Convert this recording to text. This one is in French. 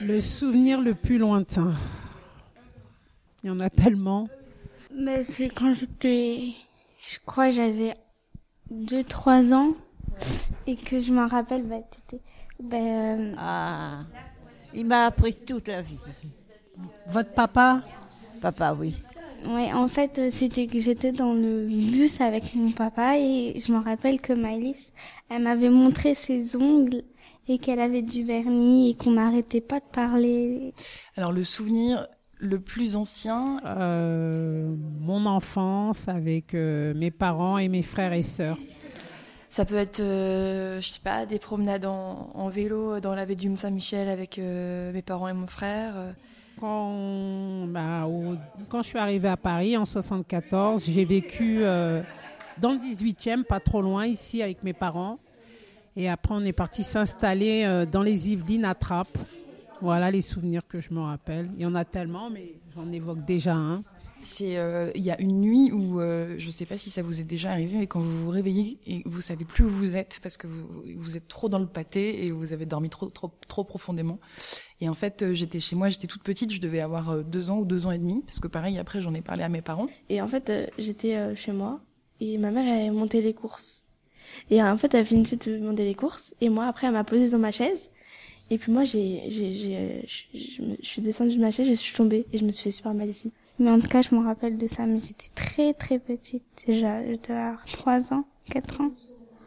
Le souvenir le plus lointain. Il y en a tellement. Mais c'est quand j'étais, je crois, j'avais 2-3 ans et que je m'en rappelle, bah, t'étais, bah, euh, Ah, il m'a appris toute la vie. Votre papa? Papa, oui. ouais, en fait, euh, c'était que j'étais dans le bus avec mon papa et je me rappelle que Maëlys, elle m'avait montré ses ongles et qu'elle avait du vernis et qu'on n'arrêtait pas de parler. Alors le souvenir le plus ancien, Euh, Mon enfance avec euh, mes parents et mes frères et sœurs. ça peut être, euh, je sais pas, des promenades en, en vélo dans la baie du Mont-Saint-Michel avec euh, mes parents et mon frère. euh. Quand, bah, au- quand je suis arrivée à Paris en 74, j'ai vécu euh, dans le 18e, pas trop loin ici avec mes parents. Et après, on est parti s'installer euh, dans les Yvelines à Trappes. Voilà les souvenirs que je me rappelle. Il y en a tellement, mais j'en évoque déjà un. C'est, euh, il y a une nuit où, euh, je sais pas si ça vous est déjà arrivé, mais quand vous vous réveillez et vous savez plus où vous êtes parce que vous, vous êtes trop dans le pâté et vous avez dormi trop, trop, trop profondément. Et en fait, j'étais chez moi, j'étais toute petite, je devais avoir deux ans ou deux ans et demi, parce que pareil, après, j'en ai parlé à mes parents. Et en fait, j'étais chez moi et ma mère elle montait les courses. Et euh, en fait, elle finissait de monter les courses et moi après elle m'a posée dans ma chaise. Et puis moi j'ai j'ai j'ai je, suis descendue de ma chaise, je suis tombée et je me suis fait super mal ici. Mais en tout cas, je me rappelle de ça, mais j'étais très très petite déjà. Je devais avoir 3 ans, 4 ans.